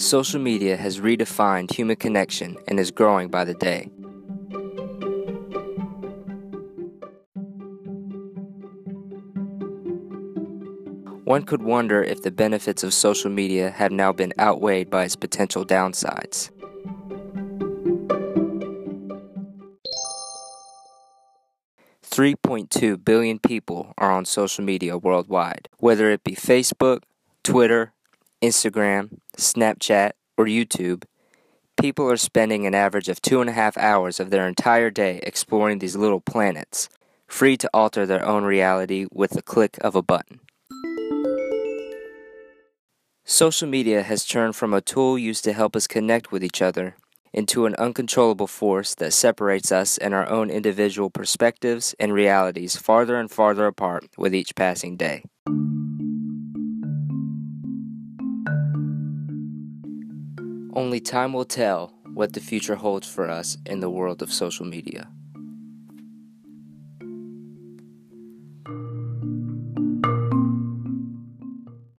Social media has redefined human connection and is growing by the day. One could wonder if the benefits of social media have now been outweighed by its potential downsides. Three point two billion people are on social media worldwide, whether it be Facebook, Twitter, Instagram, Snapchat, or YouTube. People are spending an average of two and a half hours of their entire day exploring these little planets, free to alter their own reality with the click of a button. Social media has turned from a tool used to help us connect with each other into an uncontrollable force that separates us and our own individual perspectives and realities farther and farther apart with each passing day. Only time will tell what the future holds for us in the world of social media.